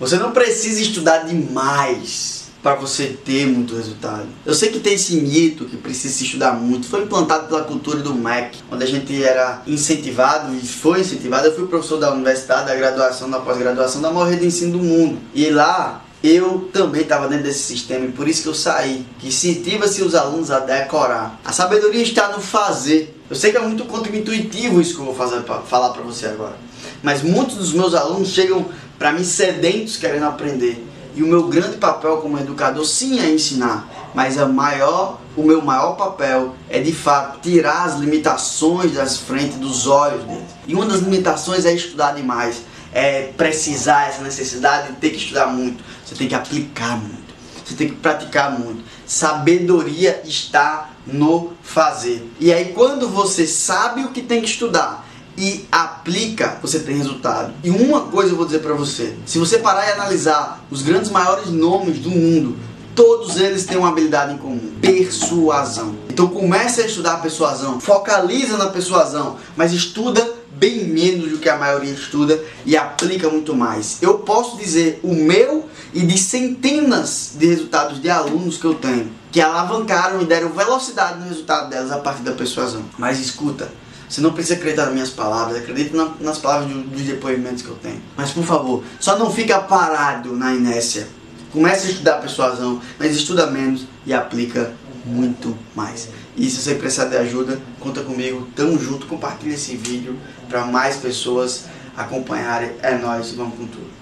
Você não precisa estudar demais para você ter muito resultado. Eu sei que tem esse mito que precisa se estudar muito. Foi implantado pela cultura do MEC, onde a gente era incentivado e foi incentivado. Eu fui professor da universidade, da graduação, da pós-graduação, da maior rede de ensino do mundo. E lá eu também estava dentro desse sistema e por isso que eu saí. Que incentiva-se os alunos a decorar. A sabedoria está no fazer. Eu sei que é muito contra-intuitivo isso que eu vou fazer, falar para você agora. Mas muitos dos meus alunos chegam para mim sedentos querendo aprender. E o meu grande papel como educador sim é ensinar, mas a maior, o meu maior papel é de fato tirar as limitações das frentes dos olhos deles. E uma das limitações é estudar demais, é precisar essa necessidade de ter que estudar muito. Você tem que aplicar muito. Você tem que praticar muito. Sabedoria está no fazer. E aí quando você sabe o que tem que estudar, e aplica, você tem resultado. E uma coisa eu vou dizer para você: se você parar e analisar os grandes maiores nomes do mundo, todos eles têm uma habilidade em comum: persuasão. Então comece a estudar a persuasão, focaliza na persuasão, mas estuda bem menos do que a maioria estuda e aplica muito mais. Eu posso dizer o meu e de centenas de resultados de alunos que eu tenho que alavancaram e deram velocidade no resultado delas a partir da persuasão. Mas escuta, você não precisa acreditar nas minhas palavras, acredite na, nas palavras dos depoimentos que eu tenho. Mas por favor, só não fica parado na inércia. Comece a estudar persuasão, mas estuda menos e aplica muito mais. E se você precisar de ajuda, conta comigo. Tamo junto, compartilha esse vídeo para mais pessoas acompanharem. É nós, vamos com tudo.